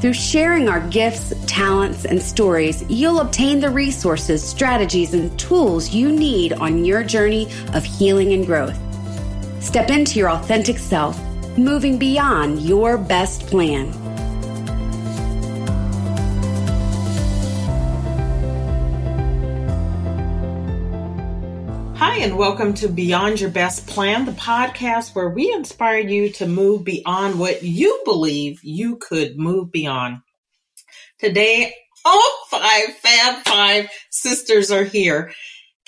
through sharing our gifts, talents, and stories, you'll obtain the resources, strategies, and tools you need on your journey of healing and growth. Step into your authentic self, moving beyond your best plan. And welcome to Beyond Your Best Plan, the podcast where we inspire you to move beyond what you believe you could move beyond. Today, all five Fab Five sisters are here.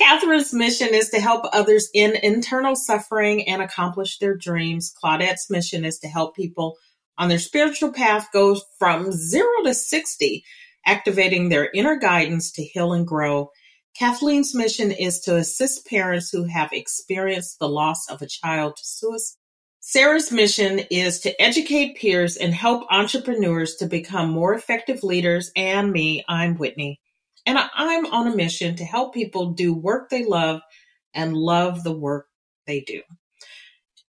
Catherine's mission is to help others in internal suffering and accomplish their dreams. Claudette's mission is to help people on their spiritual path go from zero to 60, activating their inner guidance to heal and grow. Kathleen's mission is to assist parents who have experienced the loss of a child to suicide. Sarah's mission is to educate peers and help entrepreneurs to become more effective leaders. And me, I'm Whitney. And I'm on a mission to help people do work they love and love the work they do.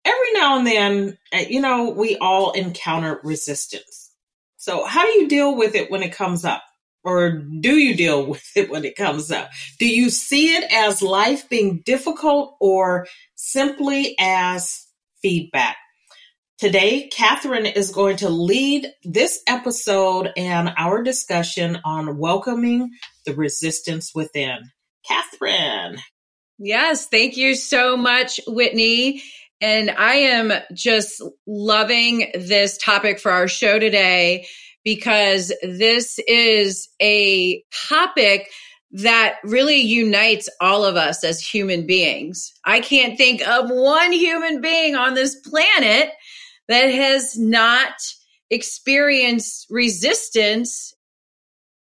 Every now and then, uh, you know, we all encounter resistance. So, how do you deal with it when it comes up? Or do you deal with it when it comes up? Do you see it as life being difficult or simply as feedback? Today, Catherine is going to lead this episode and our discussion on welcoming the resistance within. Catherine. Yes, thank you so much, Whitney. And I am just loving this topic for our show today because this is a topic that really unites all of us as human beings. I can't think of one human being on this planet that has not experienced resistance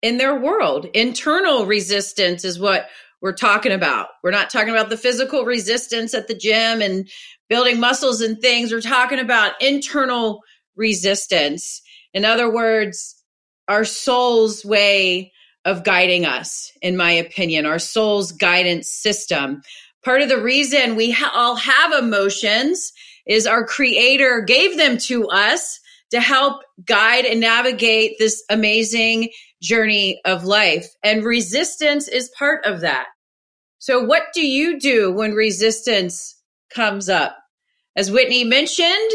in their world. Internal resistance is what we're talking about. We're not talking about the physical resistance at the gym and building muscles and things. We're talking about internal resistance. In other words, our soul's way of guiding us, in my opinion, our soul's guidance system. Part of the reason we ha- all have emotions is our creator gave them to us to help guide and navigate this amazing journey of life. And resistance is part of that. So what do you do when resistance comes up? As Whitney mentioned,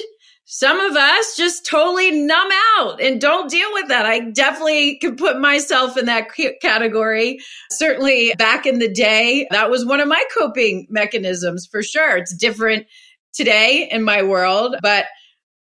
some of us just totally numb out and don't deal with that. I definitely can put myself in that category. Certainly back in the day, that was one of my coping mechanisms for sure. It's different today in my world, but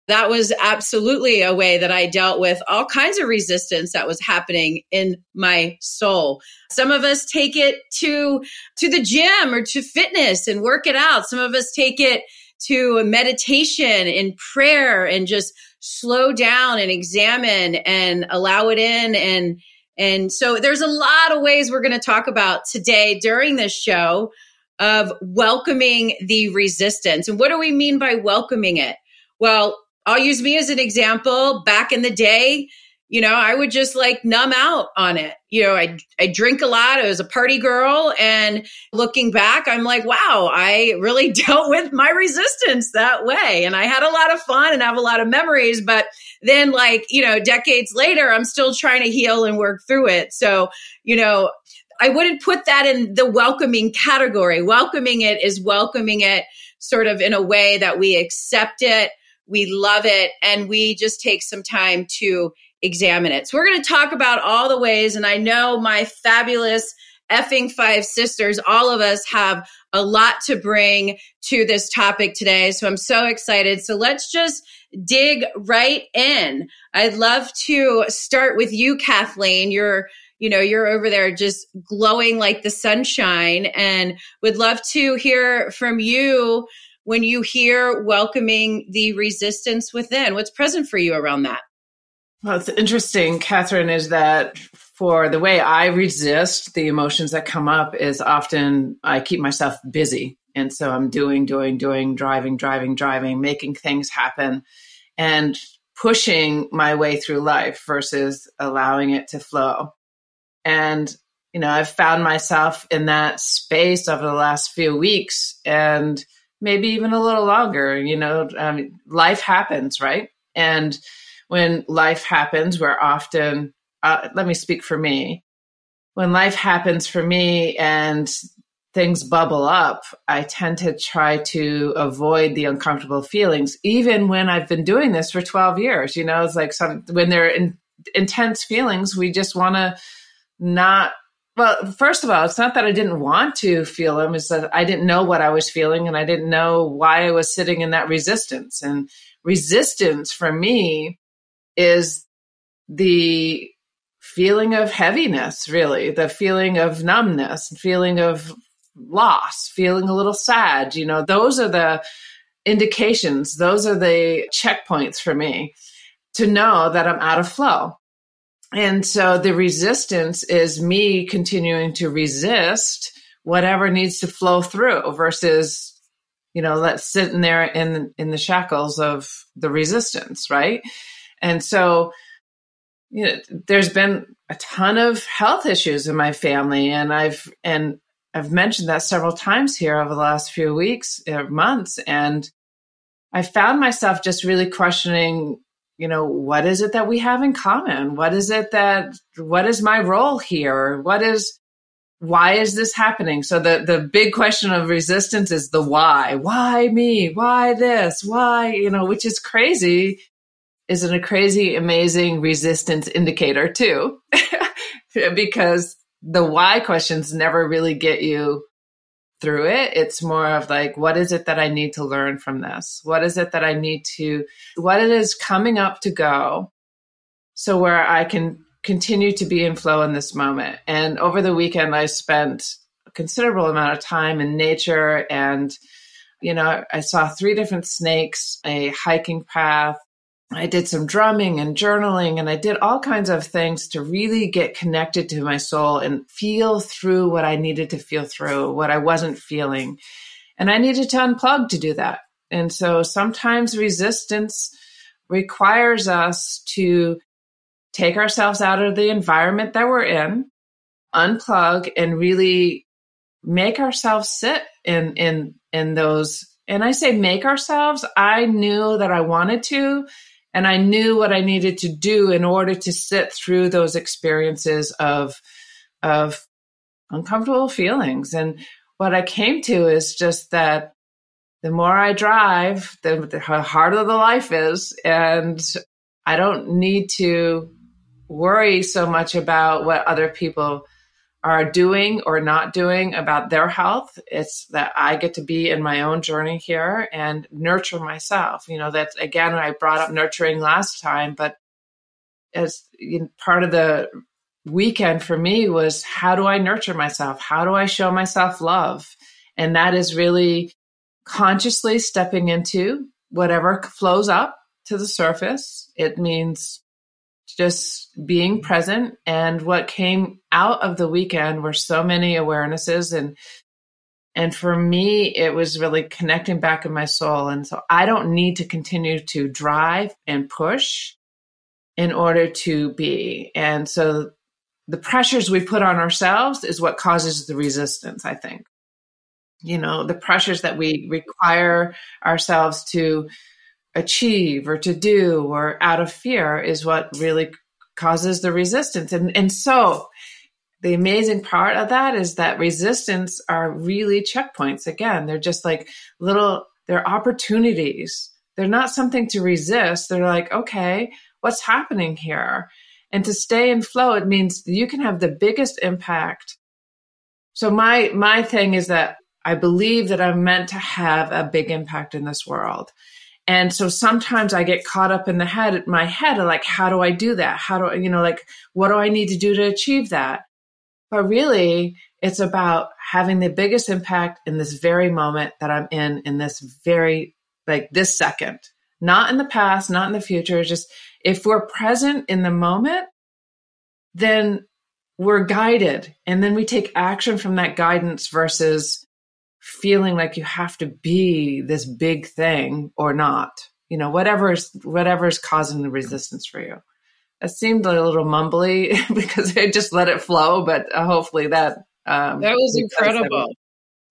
that was absolutely a way that I dealt with all kinds of resistance that was happening in my soul. Some of us take it to to the gym or to fitness and work it out. Some of us take it to meditation and prayer and just slow down and examine and allow it in and and so there's a lot of ways we're going to talk about today during this show of welcoming the resistance. And what do we mean by welcoming it? Well, I'll use me as an example. Back in the day, you know, I would just like numb out on it. You know, I I drink a lot. I was a party girl and looking back, I'm like, wow, I really dealt with my resistance that way. And I had a lot of fun and have a lot of memories, but then like, you know, decades later, I'm still trying to heal and work through it. So, you know, I wouldn't put that in the welcoming category. Welcoming it is welcoming it sort of in a way that we accept it, we love it, and we just take some time to examine it. So we're going to talk about all the ways, and I know my fabulous effing five sisters, all of us have a lot to bring to this topic today. So I'm so excited. So let's just dig right in. I'd love to start with you, Kathleen. You're you know, you're over there just glowing like the sunshine and would love to hear from you when you hear welcoming the resistance within. What's present for you around that? Well, it's interesting, Catherine, is that for the way I resist the emotions that come up is often I keep myself busy. And so I'm doing, doing, doing, driving, driving, driving, making things happen and pushing my way through life versus allowing it to flow. And, you know, I've found myself in that space over the last few weeks and maybe even a little longer. You know, um, life happens, right? And when life happens, we're often, uh, let me speak for me. When life happens for me and things bubble up, I tend to try to avoid the uncomfortable feelings, even when I've been doing this for 12 years. You know, it's like some, when they're in, intense feelings, we just want to not. Well, first of all, it's not that I didn't want to feel them, it's that I didn't know what I was feeling and I didn't know why I was sitting in that resistance. And resistance for me is the feeling of heaviness, really, the feeling of numbness, feeling of loss, feeling a little sad. You know, those are the indications, those are the checkpoints for me to know that I'm out of flow. And so the resistance is me continuing to resist whatever needs to flow through versus, you know, let's sit in there in, in the shackles of the resistance, right? And so, you know, there's been a ton of health issues in my family and I've, and I've mentioned that several times here over the last few weeks or months. And I found myself just really questioning, you know, what is it that we have in common? What is it that, what is my role here? What is, why is this happening? So the, the big question of resistance is the why. Why me? Why this? Why, you know, which is crazy. Isn't a crazy, amazing resistance indicator too? because the why questions never really get you through it. It's more of like, what is it that I need to learn from this? What is it that I need to, what it is coming up to go so where I can continue to be in flow in this moment. And over the weekend, I spent a considerable amount of time in nature and you know, I saw three different snakes, a hiking path, I did some drumming and journaling and I did all kinds of things to really get connected to my soul and feel through what I needed to feel through, what I wasn't feeling. And I needed to unplug to do that. And so sometimes resistance requires us to take ourselves out of the environment that we're in, unplug and really make ourselves sit in in in those and I say make ourselves, I knew that I wanted to and I knew what I needed to do in order to sit through those experiences of, of uncomfortable feelings. And what I came to is just that the more I drive, the, the harder the life is. And I don't need to worry so much about what other people are doing or not doing about their health. It's that I get to be in my own journey here and nurture myself. You know, that's again, I brought up nurturing last time, but as part of the weekend for me was how do I nurture myself? How do I show myself love? And that is really consciously stepping into whatever flows up to the surface. It means just being present. And what came out of the weekend were so many awarenesses and and for me, it was really connecting back in my soul. And so I don't need to continue to drive and push in order to be. And so the pressures we put on ourselves is what causes the resistance, I think. You know, the pressures that we require ourselves to achieve or to do or out of fear is what really causes the resistance. And, and so the amazing part of that is that resistance are really checkpoints. Again, they're just like little, they're opportunities. They're not something to resist. They're like, okay, what's happening here? And to stay in flow, it means you can have the biggest impact. So my, my thing is that I believe that I'm meant to have a big impact in this world. And so sometimes I get caught up in the head, my head, like, how do I do that? How do I, you know, like, what do I need to do to achieve that? But really, it's about having the biggest impact in this very moment that I'm in, in this very, like this second, not in the past, not in the future. Just if we're present in the moment, then we're guided and then we take action from that guidance versus feeling like you have to be this big thing or not you know whatever's whatever's causing the resistance for you. It seemed a little mumbly because i just let it flow but uh, hopefully that um, that was incredible.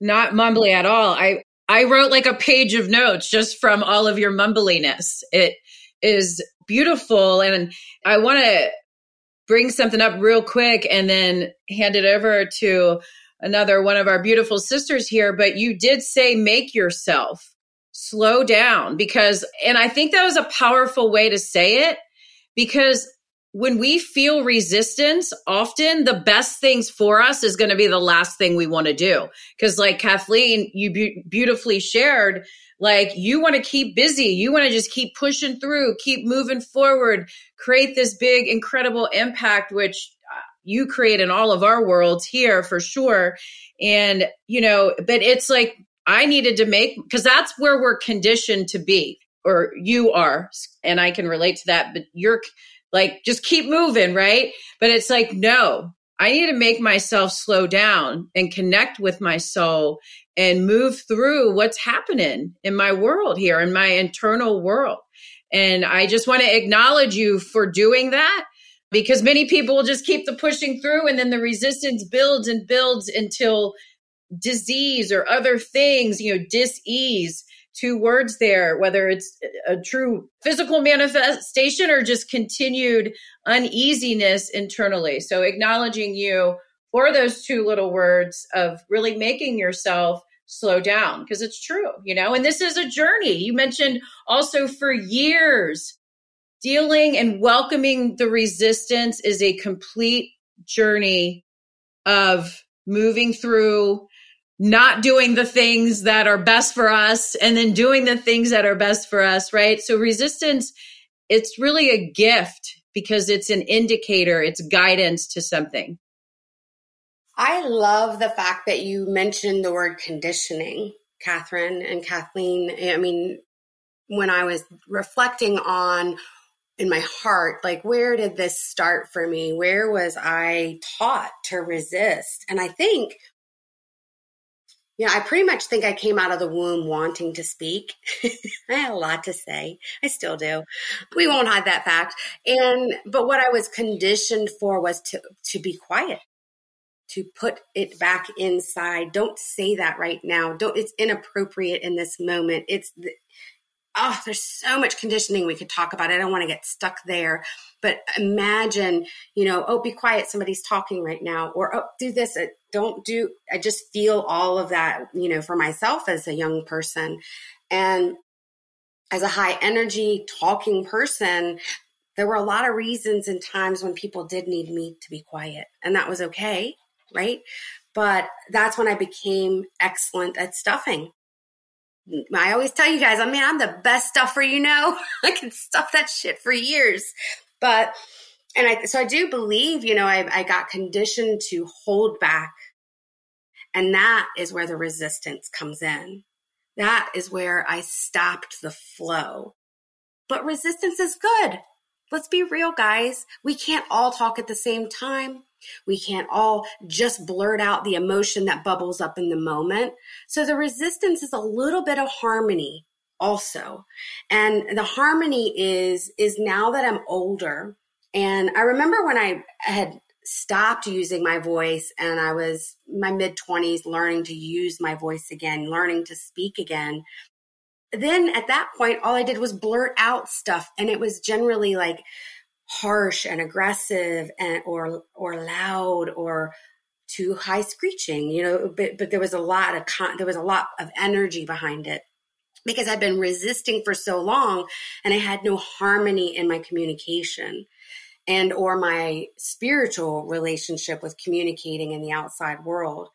Not mumbly at all. I i wrote like a page of notes just from all of your mumbliness. It is beautiful and i want to bring something up real quick and then hand it over to another one of our beautiful sisters here. But you did say make yourself slow down because, and I think that was a powerful way to say it because when we feel resistance, often the best things for us is going to be the last thing we want to do. Because, like Kathleen, you be- beautifully shared, like you want to keep busy. You want to just keep pushing through, keep moving forward, create this big, incredible impact, which you create in all of our worlds here for sure. And, you know, but it's like I needed to make, because that's where we're conditioned to be, or you are. And I can relate to that, but you're like, just keep moving, right? But it's like, no, I need to make myself slow down and connect with my soul and move through what's happening in my world here, in my internal world. And I just want to acknowledge you for doing that because many people will just keep the pushing through and then the resistance builds and builds until disease or other things, you know, dis-ease, two words there, whether it's a true physical manifestation or just continued uneasiness internally. So acknowledging you for those two little words of really making yourself slow down because it's true, you know, and this is a journey. You mentioned also for years dealing and welcoming the resistance is a complete journey of moving through not doing the things that are best for us and then doing the things that are best for us, right? So resistance, it's really a gift because it's an indicator, it's guidance to something. I love the fact that you mentioned the word conditioning, Catherine and Kathleen. I mean, when I was reflecting on in my heart, like, where did this start for me? Where was I taught to resist? And I think, yeah, I pretty much think I came out of the womb wanting to speak. I had a lot to say. I still do. We won't hide that fact. And, but what I was conditioned for was to, to be quiet to put it back inside. Don't say that right now. Don't, it's inappropriate in this moment. It's, oh, there's so much conditioning we could talk about. I don't want to get stuck there, but imagine, you know, oh, be quiet. Somebody's talking right now, or oh, do this. Uh, don't do. I just feel all of that, you know, for myself as a young person, and as a high energy talking person. There were a lot of reasons and times when people did need me to be quiet, and that was okay right? But that's when I became excellent at stuffing. I always tell you guys, I mean, I'm the best stuffer you know. I can stuff that shit for years. But, and I, so I do believe, you know, I, I got conditioned to hold back. And that is where the resistance comes in. That is where I stopped the flow. But resistance is good. Let's be real, guys. We can't all talk at the same time. We can't all just blurt out the emotion that bubbles up in the moment. So the resistance is a little bit of harmony also. And the harmony is, is now that I'm older. And I remember when I had stopped using my voice and I was my mid 20s learning to use my voice again, learning to speak again. Then at that point, all I did was blurt out stuff. And it was generally like, harsh and aggressive and or or loud or too high screeching you know but but there was a lot of con- there was a lot of energy behind it. Because I'd been resisting for so long and I had no harmony in my communication and or my spiritual relationship with communicating in the outside world.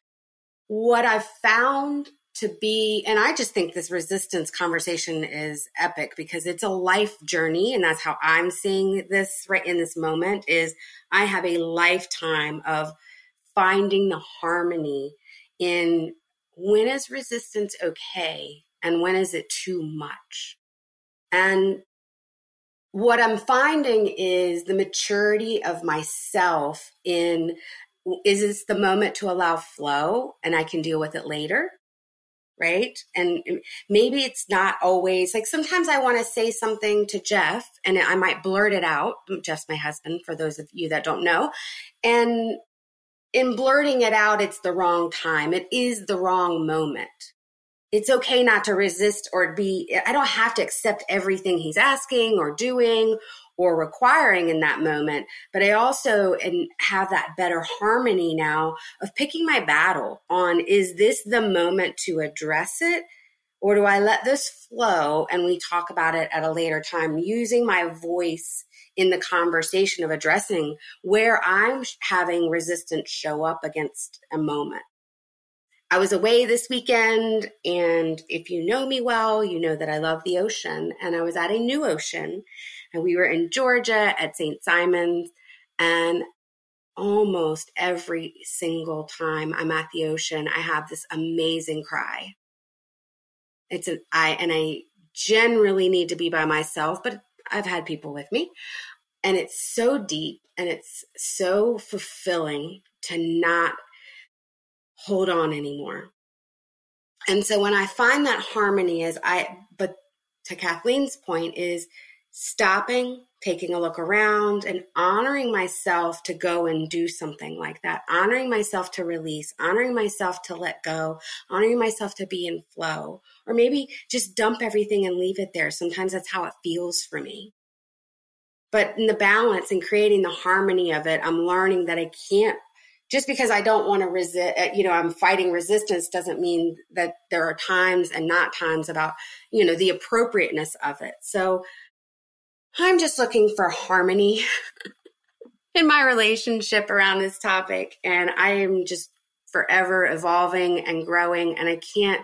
What I've found to be and i just think this resistance conversation is epic because it's a life journey and that's how i'm seeing this right in this moment is i have a lifetime of finding the harmony in when is resistance okay and when is it too much And what I'm finding is the maturity of myself in is this the moment to allow flow and I can deal with it later? Right. And maybe it's not always like sometimes I want to say something to Jeff and I might blurt it out. Mm, Jeff's my husband, for those of you that don't know. And in blurting it out, it's the wrong time. It is the wrong moment. It's okay not to resist or be, I don't have to accept everything he's asking or doing or requiring in that moment. But I also have that better harmony now of picking my battle on is this the moment to address it? Or do I let this flow and we talk about it at a later time using my voice in the conversation of addressing where I'm having resistance show up against a moment? I was away this weekend, and if you know me well, you know that I love the ocean. And I was at a new ocean, and we were in Georgia at St. Simon's. And almost every single time I'm at the ocean, I have this amazing cry. It's an I, and I generally need to be by myself, but I've had people with me. And it's so deep and it's so fulfilling to not hold on anymore. And so when I find that harmony is I, but to Kathleen's point is stopping, taking a look around and honoring myself to go and do something like that, honoring myself to release, honoring myself to let go, honoring myself to be in flow, or maybe just dump everything and leave it there. Sometimes that's how it feels for me. But in the balance and creating the harmony of it, I'm learning that I can't just because I don't want to resist, uh, you know, I'm fighting resistance doesn't mean that there are times and not times about, you know, the appropriateness of it. So I'm just looking for harmony in my relationship around this topic. And I am just forever evolving and growing. And I can't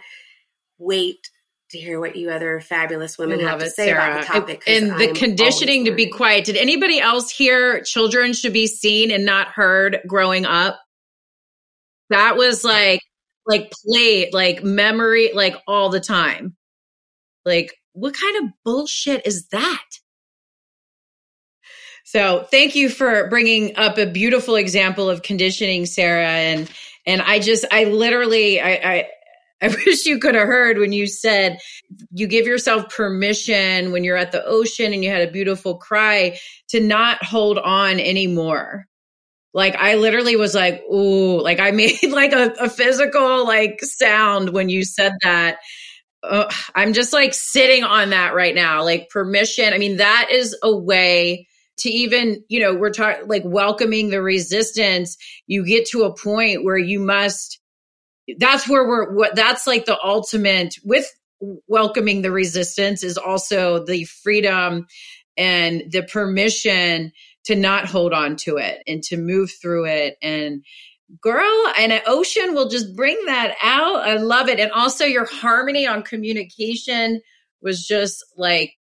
wait to hear what you other fabulous women have to say Sarah. about the topic. And the I'm conditioning to be quiet. Did anybody else hear children should be seen and not heard growing up? That was like, like played, like memory, like all the time. Like, what kind of bullshit is that? So thank you for bringing up a beautiful example of conditioning, Sarah. And, and I just, I literally, I, I I wish you could have heard when you said you give yourself permission when you're at the ocean and you had a beautiful cry to not hold on anymore. Like I literally was like, ooh, like I made like a, a physical like sound when you said that. Uh, I'm just like sitting on that right now, like permission. I mean, that is a way to even, you know, we're talking like welcoming the resistance. You get to a point where you must that's where we're what that's like the ultimate with welcoming the resistance is also the freedom and the permission to not hold on to it and to move through it. And girl and an ocean will just bring that out. I love it. And also your harmony on communication was just like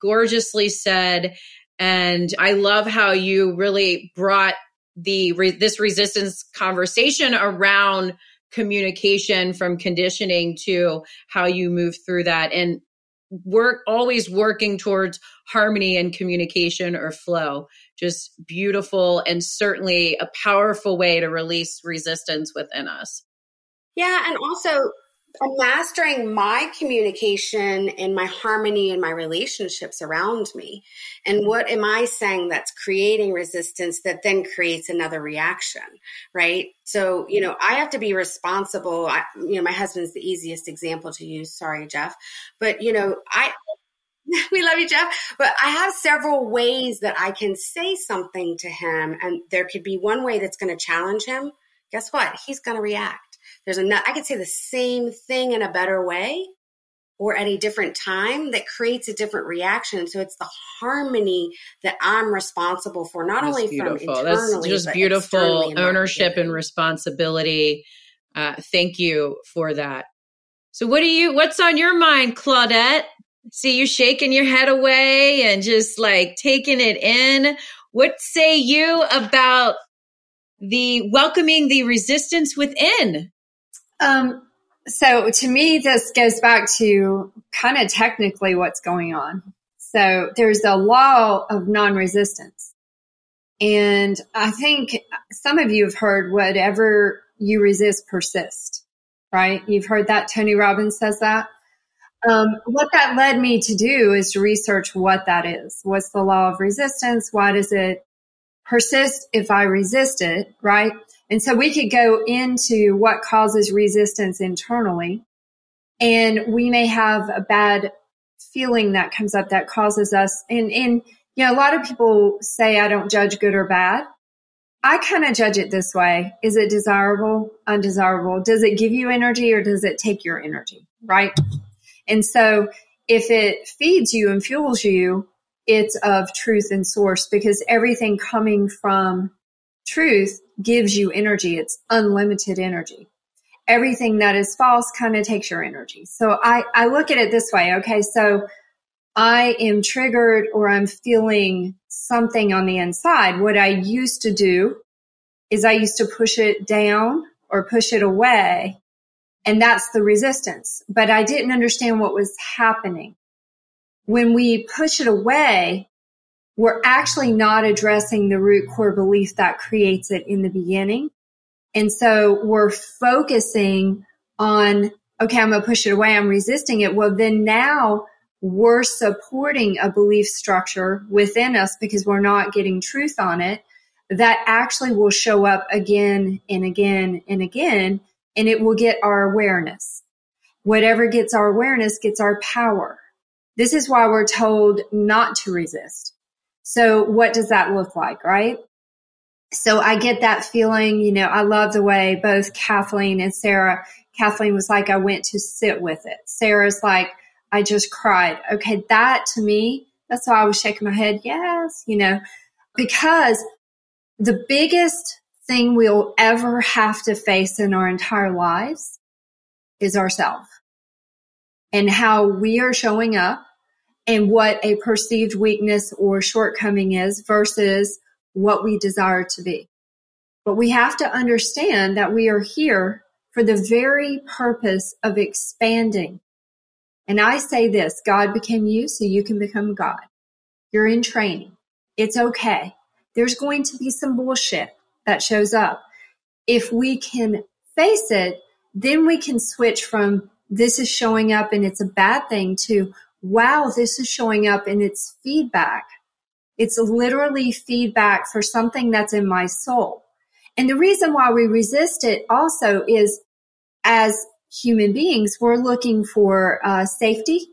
gorgeously said and i love how you really brought the this resistance conversation around communication from conditioning to how you move through that and work always working towards harmony and communication or flow. Just beautiful and certainly a powerful way to release resistance within us. Yeah and also mastering my communication and my harmony and my relationships around me. And mm-hmm. what am I saying that's creating resistance that then creates another reaction, right? So, you mm-hmm. know, I have to be responsible. I, you know, my husband's the easiest example to use. Sorry, Jeff. But, you know, mm-hmm. I, we love you, Jeff. But I have several ways that I can say something to him. And there could be one way that's going to challenge him. Guess what? He's going to react there's another, I could say the same thing in a better way or at a different time that creates a different reaction. So it's the harmony that I'm responsible for, not That's only beautiful. from internally, That's just beautiful ownership and responsibility. Uh, thank you for that. So what do you, what's on your mind, Claudette? See you shaking your head away and just like taking it in. What say you about the welcoming the resistance within? Um, so to me, this goes back to kind of technically what's going on. So there's a law of non-resistance. And I think some of you have heard whatever you resist persist, right? You've heard that Tony Robbins says that. Um, what that led me to do is to research what that is. What's the law of resistance? Why does it persist if I resist it, right? And so we could go into what causes resistance internally. And we may have a bad feeling that comes up that causes us, and, and, you know, a lot of people say I don't judge good or bad. I kind of judge it this way. Is it desirable, undesirable? Does it give you energy or does it take your energy? Right. And so if it feeds you and fuels you, it's of truth and source because everything coming from truth gives you energy. It's unlimited energy. Everything that is false kind of takes your energy. So I, I look at it this way. Okay. So I am triggered or I'm feeling something on the inside. What I used to do is I used to push it down or push it away. And that's the resistance. But I didn't understand what was happening when we push it away, we're actually not addressing the root core belief that creates it in the beginning. And so we're focusing on, okay, I'm going to push it away. I'm resisting it. Well, then now we're supporting a belief structure within us because we're not getting truth on it that actually will show up again and again and again, and it will get our awareness. Whatever gets our awareness gets our power. This is why we're told not to resist. So what does that look like, right? So I get that feeling, you know, I love the way both Kathleen and Sarah, Kathleen was like, I went to sit with it. Sarah's like, I just cried. Okay. That to me, that's why I was shaking my head. Yes. You know, because the biggest thing we'll ever have to face in our entire lives is ourselves and how we are showing up and what a perceived weakness or shortcoming is versus what we desire to be. But we have to understand that we are here for the very purpose of expanding. And I say this, God became you so you can become God. You're in training. It's okay. There's going to be some bullshit that shows up. If we can face it, then we can switch from this is showing up and it's a bad thing to, wow, this is showing up and it's feedback. It's literally feedback for something that's in my soul. And the reason why we resist it also is as human beings, we're looking for uh, safety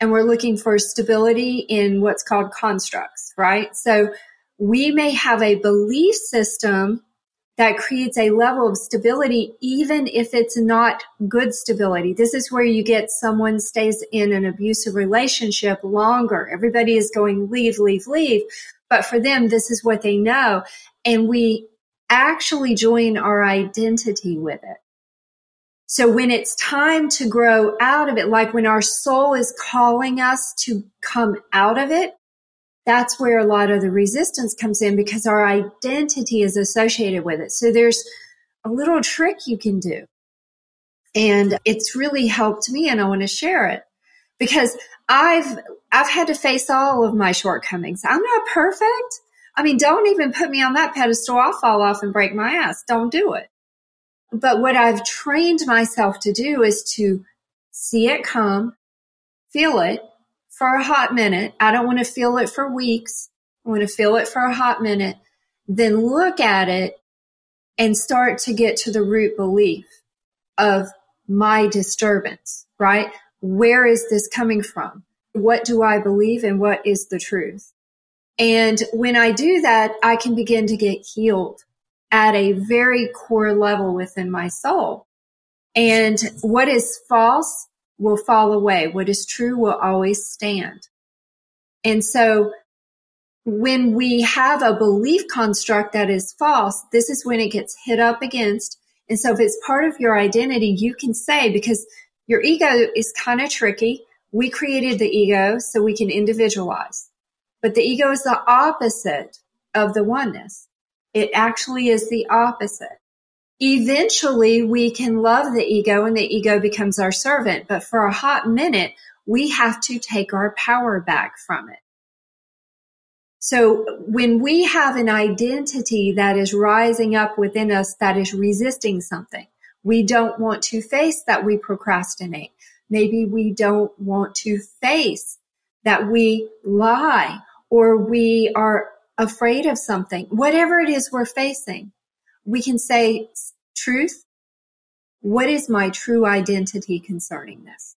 and we're looking for stability in what's called constructs, right? So we may have a belief system that creates a level of stability, even if it's not good stability. This is where you get someone stays in an abusive relationship longer. Everybody is going leave, leave, leave. But for them, this is what they know. And we actually join our identity with it. So when it's time to grow out of it, like when our soul is calling us to come out of it, that's where a lot of the resistance comes in because our identity is associated with it. So there's a little trick you can do. And it's really helped me and I want to share it because I've, I've had to face all of my shortcomings. I'm not perfect. I mean, don't even put me on that pedestal. I'll fall off and break my ass. Don't do it. But what I've trained myself to do is to see it come, feel it, for a hot minute. I don't want to feel it for weeks. I want to feel it for a hot minute. Then look at it and start to get to the root belief of my disturbance, right? Where is this coming from? What do I believe and what is the truth? And when I do that, I can begin to get healed at a very core level within my soul. And what is false will fall away. What is true will always stand. And so when we have a belief construct that is false, this is when it gets hit up against. And so if it's part of your identity, you can say, because your ego is kind of tricky. We created the ego so we can individualize, but the ego is the opposite of the oneness. It actually is the opposite eventually we can love the ego and the ego becomes our servant. But for a hot minute, we have to take our power back from it. So when we have an identity that is rising up within us that is resisting something, we don't want to face that we procrastinate. Maybe we don't want to face that we lie or we are afraid of something. Whatever it is we're facing, we can say, truth, what is my true identity concerning this?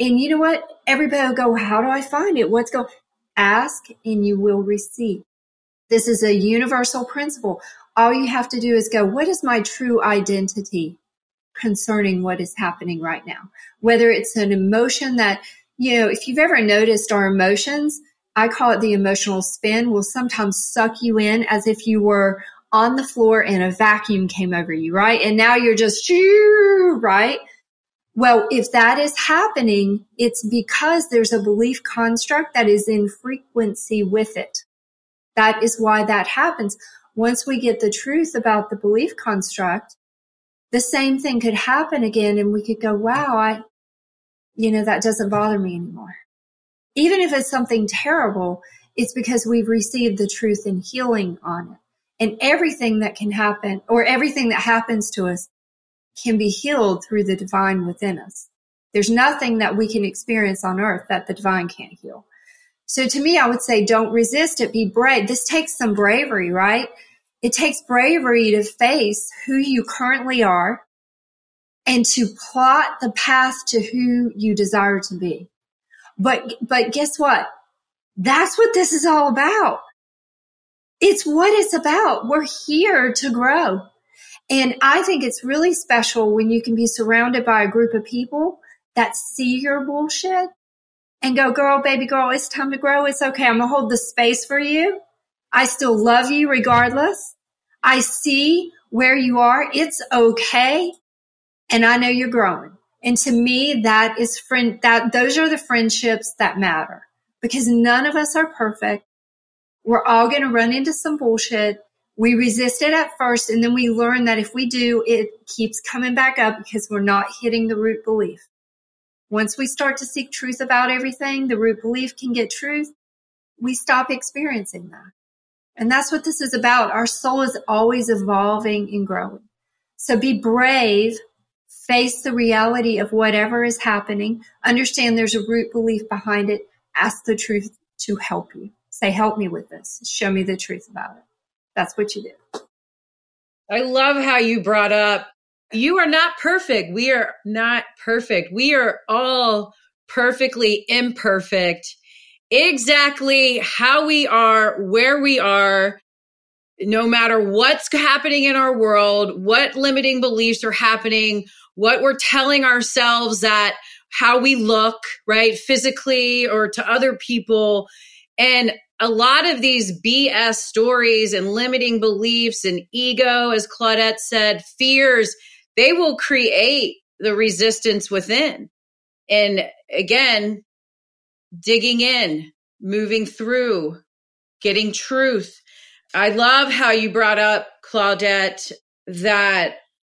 And you know what? Everybody will go, how do I find it? What's going? Ask and you will receive. This is a universal principle. All you have to do is go, what is my true identity concerning what is happening right now? Whether it's an emotion that, you know, if you've ever noticed our emotions, I call it the emotional spin, will sometimes suck you in as if you were on the floor and a vacuum came over you, right? And now you're just, right? Well, if that is happening, it's because there's a belief construct that is in frequency with it. That is why that happens. Once we get the truth about the belief construct, the same thing could happen again and we could go, wow, I, you know, that doesn't bother me anymore. Even if it's something terrible, it's because we've received the truth and healing on it. And everything that can happen or everything that happens to us can be healed through the divine within us. There's nothing that we can experience on earth that the divine can't heal. So to me, I would say don't resist it. Be brave. This takes some bravery, right? It takes bravery to face who you currently are and to plot the path to who you desire to be. But, but guess what? That's what this is all about. It's what it's about. We're here to grow. And I think it's really special when you can be surrounded by a group of people that see your bullshit and go, girl, baby girl, it's time to grow. It's okay. I'm going to hold the space for you. I still love you regardless. I see where you are. It's okay. And I know you're growing. And to me, that is friend, that those are the friendships that matter because none of us are perfect. We're all going to run into some bullshit we resist it at first and then we learn that if we do, it keeps coming back up because we're not hitting the root belief. Once we start to seek truth about everything, the root belief can get truth. We stop experiencing that. And that's what this is about. Our soul is always evolving and growing. So be brave, face the reality of whatever is happening, understand there's a root belief behind it, ask the truth to help you. Say, help me with this. Show me the truth about it that's what you do. I love how you brought up you are not perfect. We are not perfect. We are all perfectly imperfect. Exactly how we are, where we are, no matter what's happening in our world, what limiting beliefs are happening, what we're telling ourselves that how we look, right? Physically or to other people. And a lot of these BS stories and limiting beliefs and ego, as Claudette said, fears, they will create the resistance within. And again, digging in, moving through, getting truth. I love how you brought up, Claudette, that,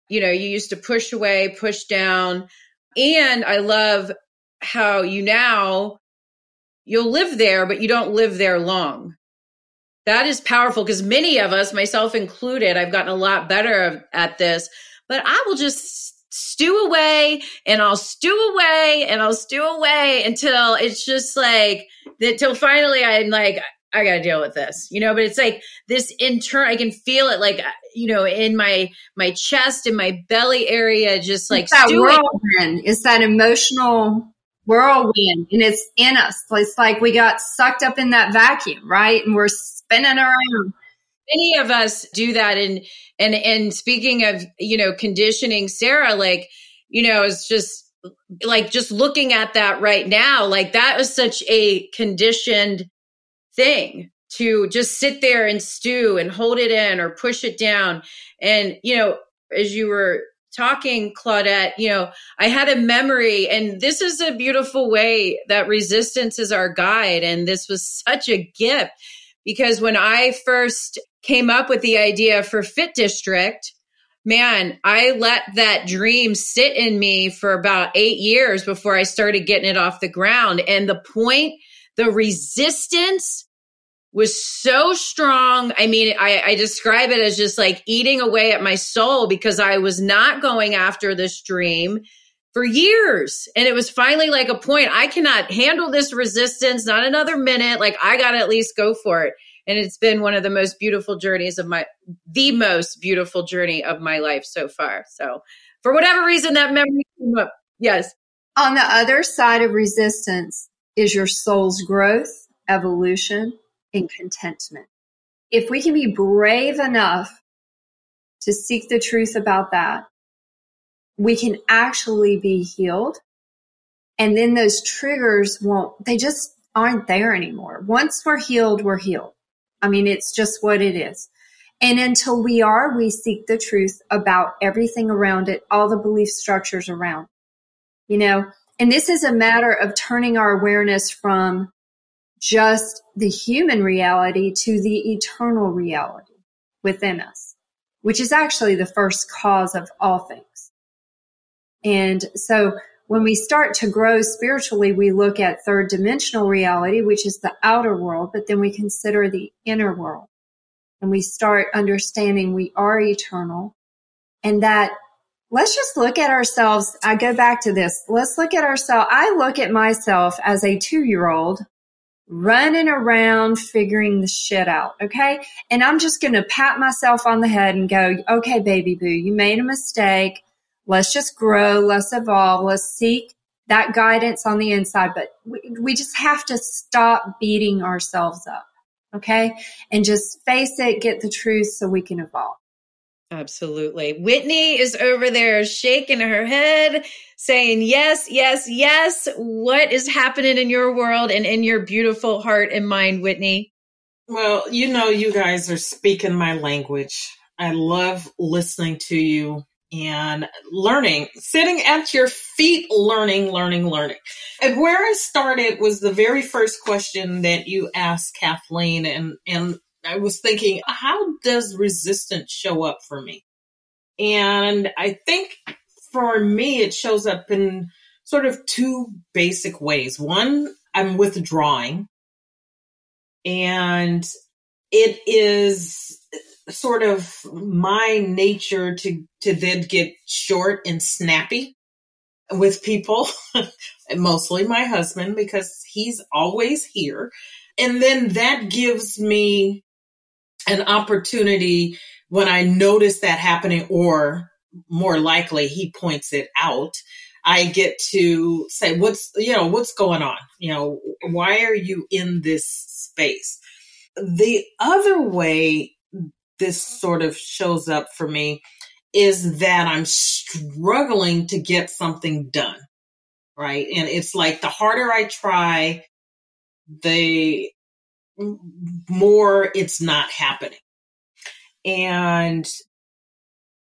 you know, you used to push away, push down. And I love how you now you'll live there, but you don't live there long. That is powerful because many of us, myself included, I've gotten a lot better at this, but I will just stew away and I'll stew away and I'll stew away until it's just like, that until finally I'm like, I got to deal with this, you know, but it's like this internal, I can feel it like, uh, you know, in my, my chest, in my belly area, just like it's that whirlwind. It's that emotional whirlwind and it's in us. It's like we got sucked up in that vacuum, right? And we're spinning around. Many of us do that. And, and, and speaking of, you know, conditioning, Sarah, like, you know, it's just like just looking at that right now, like that was such a conditioned thing to just sit there and stew and hold it in or push it down. And, you know, as you were talking, Claudette, you know, I had a memory, and this is a beautiful way that resistance is our guide. And this was such a gift because when I first came up with the idea for Fit District, man, I let that dream sit in me for about eight years before I started getting it off the ground. And the point, the resistance was so strong. I mean, I, I, describe it as just like eating away at my soul because I was not going after this dream for years. And it was finally like a point I cannot handle this resistance, not another minute. Like, I got to at least go for it. And it's been one of the most beautiful journeys of my, the most beautiful journey of my life so far. So, for whatever reason, that memory came up. Yes. On the other side of resistance is your soul's growth, evolution, and contentment. If we can be brave enough to seek the truth about that, we can actually be healed. And then those triggers won't, they just aren't there anymore. Once we're healed, we're healed. I mean, it's just what it is. And until we are, we seek the truth about everything around it, all the belief structures around, you know, and this is a matter of turning our awareness from just the human reality to the eternal reality within us, which is actually the first cause of all things. And so when we start to grow spiritually, we look at third dimensional reality, which is the outer world, but then we consider the inner world and we start understanding we are eternal and that let's just look at ourselves. I go back to this. Let's look at ourselves. I look at myself as a two year old running around figuring the shit out. Okay. And I'm just going to pat myself on the head and go, okay, baby boo, you made a mistake. Let's just grow. Let's evolve. Let's seek that guidance on the inside. But we, we just have to stop beating ourselves up. Okay. And just face it, get the truth so we can evolve. Absolutely. Whitney is over there shaking her head, saying, Yes, yes, yes. What is happening in your world and in your beautiful heart and mind, Whitney? Well, you know, you guys are speaking my language. I love listening to you and learning, sitting at your feet, learning, learning, learning. And where I started was the very first question that you asked Kathleen, and, and I was thinking, how does resistance show up for me? And I think for me, it shows up in sort of two basic ways. One, I'm withdrawing, and it is sort of my nature to to then get short and snappy with people mostly my husband because he's always here and then that gives me an opportunity when I notice that happening, or more likely he points it out, I get to say, what's, you know, what's going on? You know, why are you in this space? The other way this sort of shows up for me is that I'm struggling to get something done. Right. And it's like the harder I try, the more it's not happening. And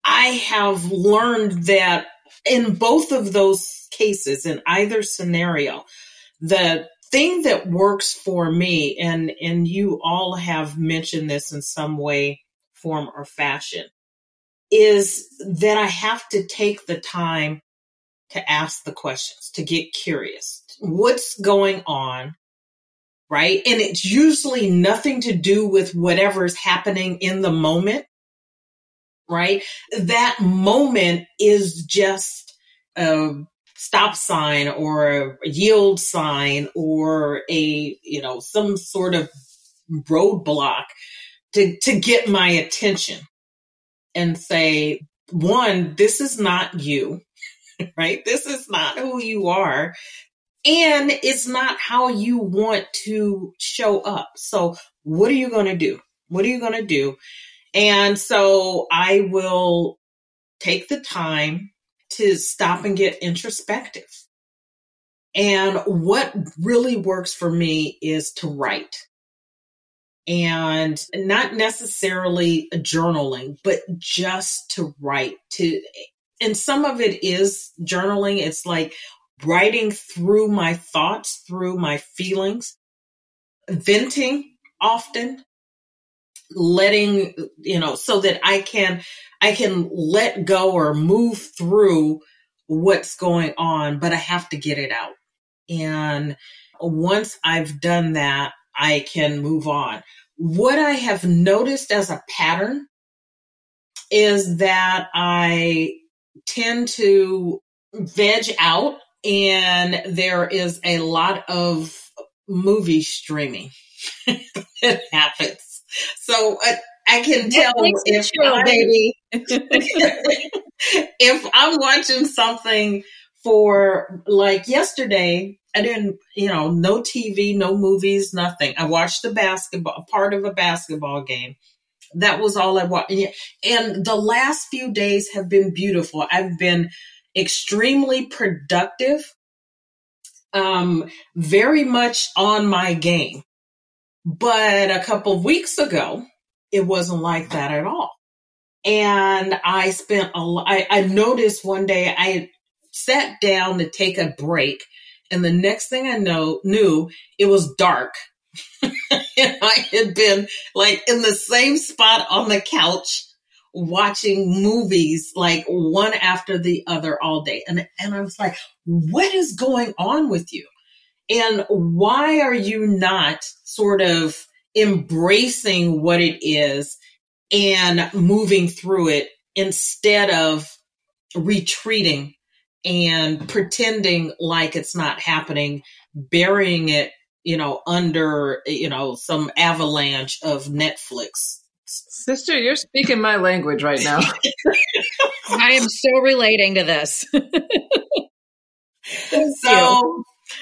I have learned that in both of those cases, in either scenario, the thing that works for me, and, and you all have mentioned this in some way, form, or fashion, is that I have to take the time to ask the questions, to get curious. What's going on? Right? And it's usually nothing to do with whatever's happening in the moment, right? That moment is just a stop sign or a yield sign or a, you know, some sort of roadblock to, to get my attention and say, one, this is not you, right? This is not who you are and it's not how you want to show up. So what are you going to do? What are you going to do? And so I will take the time to stop and get introspective. And what really works for me is to write and not necessarily journaling, but just to write to, and some of it is journaling. It's like, writing through my thoughts, through my feelings, venting often, letting, you know, so that I can, I can let go or move through what's going on, but I have to get it out. And once I've done that, I can move on. What I have noticed as a pattern is that I tend to veg out and there is a lot of movie streaming that happens. So uh, I can tell if chill, I, baby. if I'm watching something for like yesterday, I didn't, you know, no TV, no movies, nothing. I watched the basketball, part of a basketball game. That was all I watched. And the last few days have been beautiful. I've been extremely productive, um, very much on my game. But a couple weeks ago, it wasn't like that at all. And I spent a lot, I, I noticed one day I sat down to take a break and the next thing I know knew it was dark. and I had been like in the same spot on the couch watching movies like one after the other all day. And, and I was like, what is going on with you? And why are you not sort of embracing what it is and moving through it instead of retreating and pretending like it's not happening, burying it, you know, under, you know, some avalanche of Netflix Sister, you're speaking my language right now. I am so relating to this. so,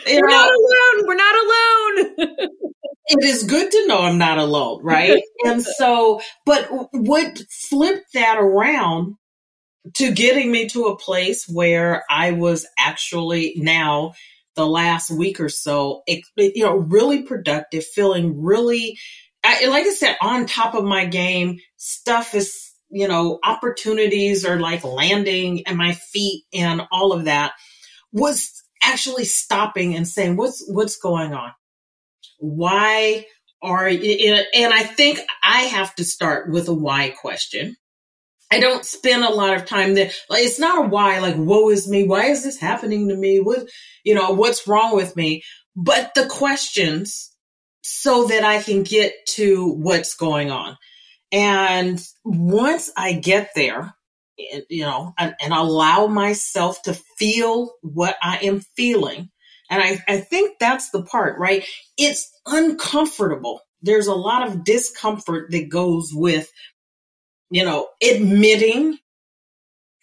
we're know, not alone. We're not alone. it is good to know I'm not alone, right? and so, but what flipped that around to getting me to a place where I was actually now the last week or so, you know, really productive, feeling really I, like I said, on top of my game, stuff is, you know, opportunities are like landing at my feet and all of that was actually stopping and saying, what's, what's going on? Why are and I think I have to start with a why question. I don't spend a lot of time there. Like, it's not a why, like, woe is me. Why is this happening to me? What, you know, what's wrong with me? But the questions so that I can get to what's going on. And once I get there, you know, and, and, allow myself to feel what I am feeling. And I, I think that's the part, right? It's uncomfortable. There's a lot of discomfort that goes with, you know, admitting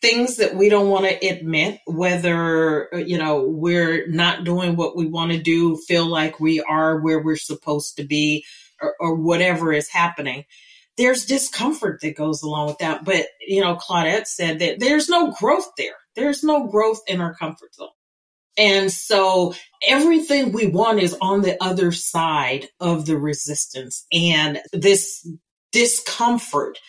things that we don't want to admit, whether, uh, you know, we're not doing what we want to do, feel like we are where we're supposed to be, or, or, whatever is happening. There's discomfort that goes along with that. But, you know, Claudette said that there's no growth there. There's no growth in our comfort zone. And so everything we want is on the other side of the resistance and this discomfort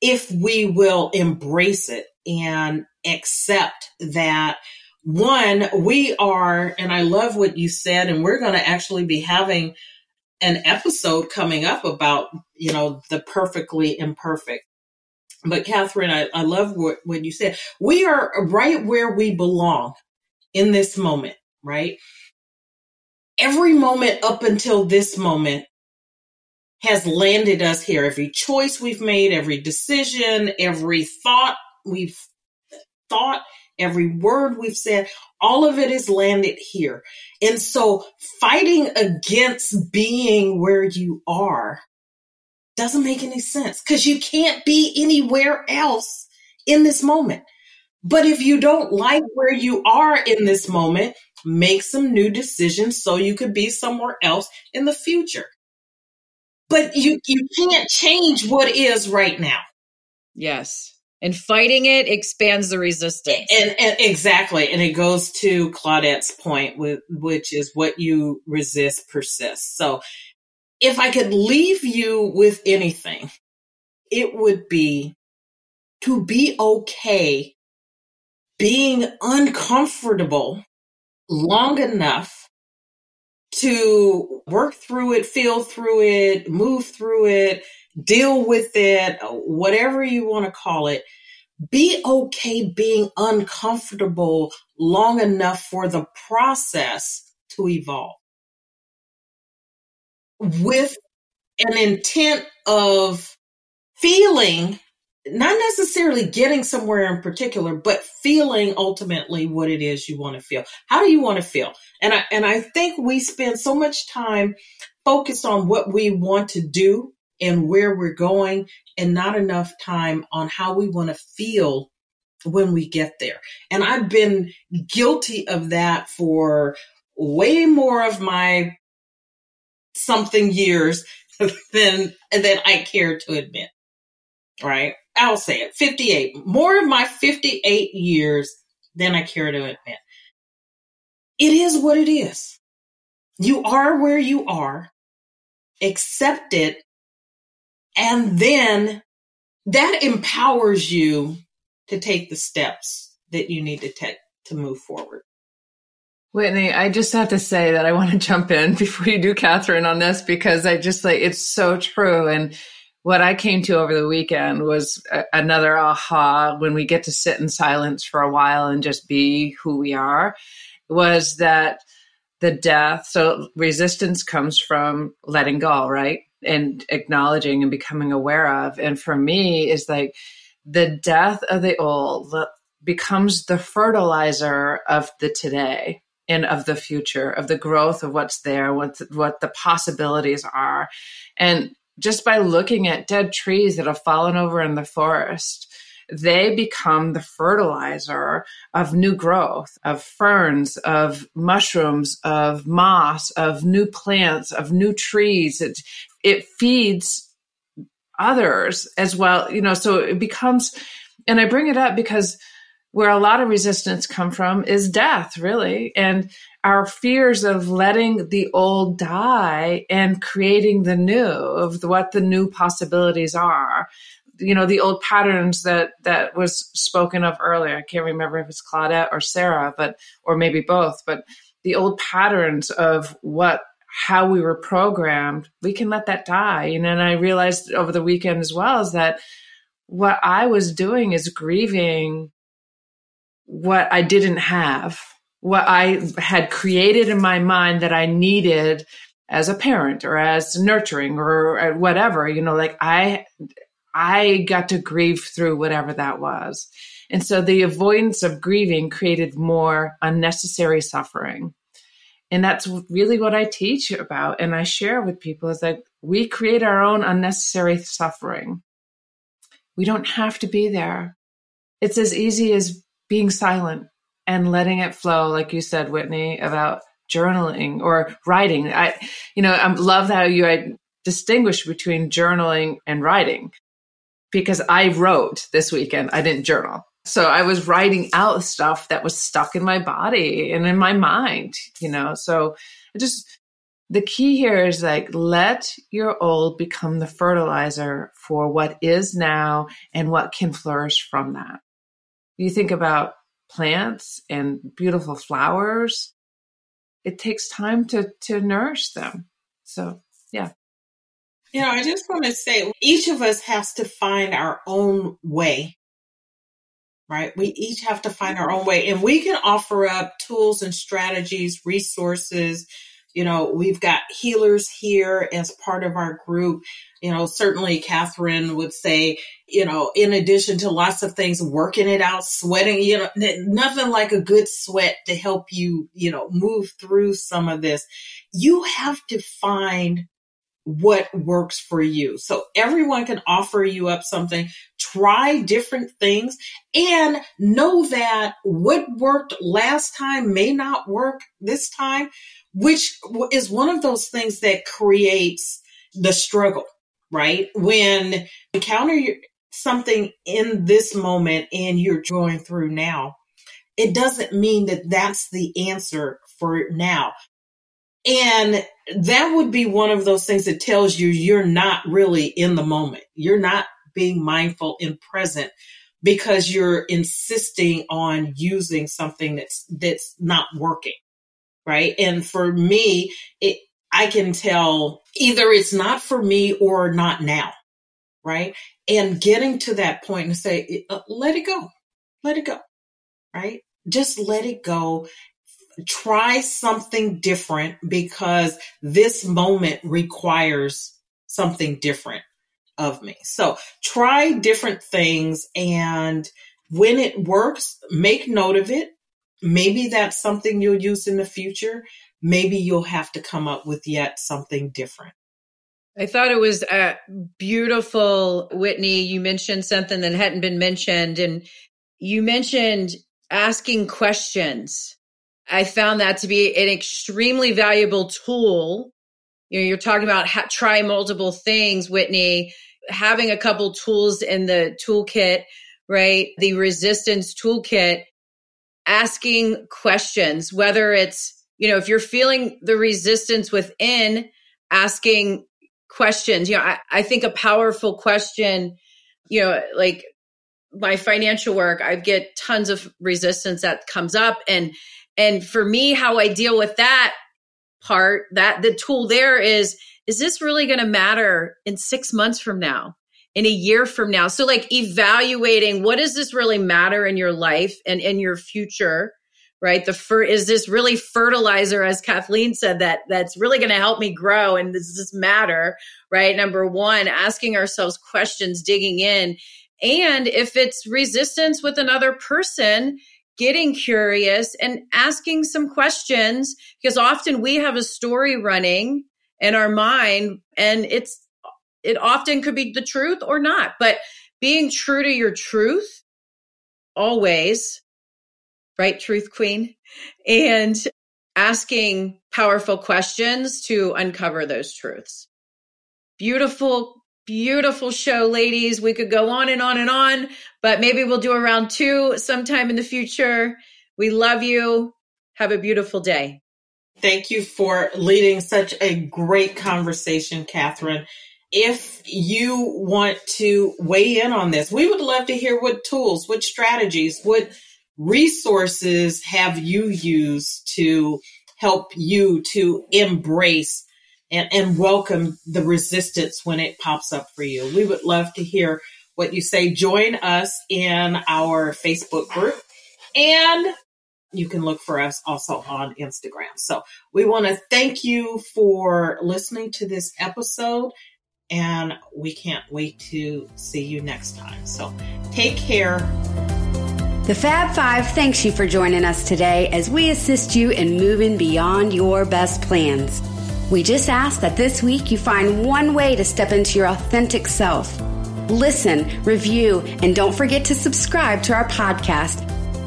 if we will embrace it and accept that one, we are, and I love what you said, and we're going to actually be having an episode coming up about, you know, the perfectly imperfect. But Catherine, I, I love what, what you said. We are right where we belong in this moment, right? Every moment up until this moment has landed us here. Every choice we've made, every decision, every thought we've thought, every word we've said, all of it is landed here. And so fighting against being where you are doesn't make any sense because you can't be anywhere else in this moment. But if you don't like where you are in this moment, make some new decisions so you could be somewhere else in the future. But you, you can't change what is right now. Yes. And fighting it expands the resistance. And, and exactly. And it goes to Claudette's point, with, which is what you resist persists. So if I could leave you with anything, it would be to be okay being uncomfortable long enough to work through it, feel through it, move through it, deal with it, whatever you want to call it. Be okay being uncomfortable long enough for the process to evolve. with an intent of feeling not necessarily getting somewhere in particular, but feeling ultimately what it is you want to feel. How do you want to feel? And I, and I think we spend so much time focused on what we want to do and where we're going and not enough time on how we want to feel when we get there. And I've been guilty of that for way more of my something years than than I care to admit. Right? I'll say it. 58. More of my 58 years than I care to admit. It is what it is. You are where you are. Accept it. And then that empowers you to take the steps that you need to take to move forward. Whitney, I just have to say that I want to jump in before you do Catherine on this because I just like it's so true. And what I came to over the weekend was a- another aha when we get to sit in silence for a while and just be who we are was that the death. So resistance comes from letting go, right? And acknowledging and becoming aware of. And for me, is like the death of the old becomes the fertilizer of the today and of the future, of the growth of what's there, what what the possibilities are, and just by looking at dead trees that have fallen over in the forest, they become the fertilizer of new growth, of ferns, of mushrooms, of moss, of new plants, of new trees. It feeds others as well, you know. So it becomes, and I bring it up because where a lot of resistance come from is death really and our fears of letting the old die and creating the new of what the new possibilities are you know the old patterns that that was spoken of earlier i can't remember if it's claudette or sarah but or maybe both but the old patterns of what how we were programmed we can let that die you know, and i realized over the weekend as well is that what i was doing is grieving what I didn't have, what I had created in my mind that I needed as a parent or as nurturing or whatever, you know, like I, I got to grieve through whatever that was. And so the avoidance of grieving created more unnecessary suffering. And that's really what I teach about and I share with people is that we create our own unnecessary suffering. We don't have to be there. It's as easy as being silent and letting it flow, like you said, Whitney, about journaling or writing. I, you know, I love how you I distinguish between journaling and writing because I wrote this weekend. I didn't journal. So I was writing out stuff that was stuck in my body and in my mind, you know. So I just, the key here is like let your old become the fertilizer for what is now and what can flourish from that you think about plants and beautiful flowers, it takes time to, to nourish them. So, yeah. You know, I just want to say each of us has to find our own way, right? We each have to find our own way, and we can offer up tools and strategies, resources, you know, we've got healers here as part of our group. You know, certainly Catherine would say, you know, in addition to lots of things, working it out, sweating, you know, nothing like a good sweat to help you, you know, move through some of this. You have to find what works for you. So everyone can offer you up something, try different things and know that what worked last time may not work this time which is one of those things that creates the struggle, right? When you encounter something in this moment and you're going through now, it doesn't mean that that's the answer for now. And that would be one of those things that tells you you're not really in the moment. You're not being mindful and present because you're insisting on using something that's that's not working right? And for me, it, I can tell either it's not for me or not now, right? And getting to that point and say, uh, let it go, let it go, right? Just let it go. Try something different because this moment requires something different of me. So try different things and when it works, make note of it. Maybe that's something you'll use in the future. Maybe you'll have to come up with yet something different. I thought it was uh, beautiful, Whitney. You mentioned something that hadn't been mentioned, and you mentioned asking questions. I found that to be an extremely valuable tool. You know, you're talking about ha- try multiple things, Whitney. Having a couple tools in the toolkit, right? The resistance toolkit, asking questions, whether it's, you know, if you're feeling the resistance within, asking questions. You know, I, I think a powerful question, you know, like my financial work, I get tons of resistance that comes up. And and for me, how I deal with that part, that the tool there is, is this really going to matter in six months from now? in a year from now. So like evaluating what does this really matter in your life and in your future, right? The fur is this really fertilizer, as Kathleen said, that that's really going to help me grow and does this matter, right? Number one, asking ourselves questions, digging in. And if it's resistance with another person, getting curious and asking some questions because often we have a story running in our mind and it's it often could be the truth or not but being true to your truth always right truth queen? And asking powerful questions to uncover those truths. Beautiful beautiful show, ladies. We could go on and on and on, but maybe we'll do a round two sometime in the future. We love you. Have a beautiful day. Thank you for leading such a great conversation, Catherine. If you want to weigh in on this, we would love to hear what tools, what strategies, what resources have you used to help you to embrace and, and welcome the resistance when it pops up for you. We would love to hear what you say. Join us in our Facebook group and you can look for us also on Instagram. So we want to thank you for listening to this episode and we can't wait to see you next time. So take care. The Fab Five thanks you for joining us today as we assist you in moving beyond your best plans. We just ask that this week you find one way to step into your authentic self. Listen, review, and don't forget to subscribe to our podcast.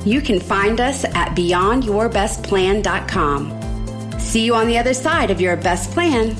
You can find us at beyondyourbestplan.com. See you on the other side of your best plan.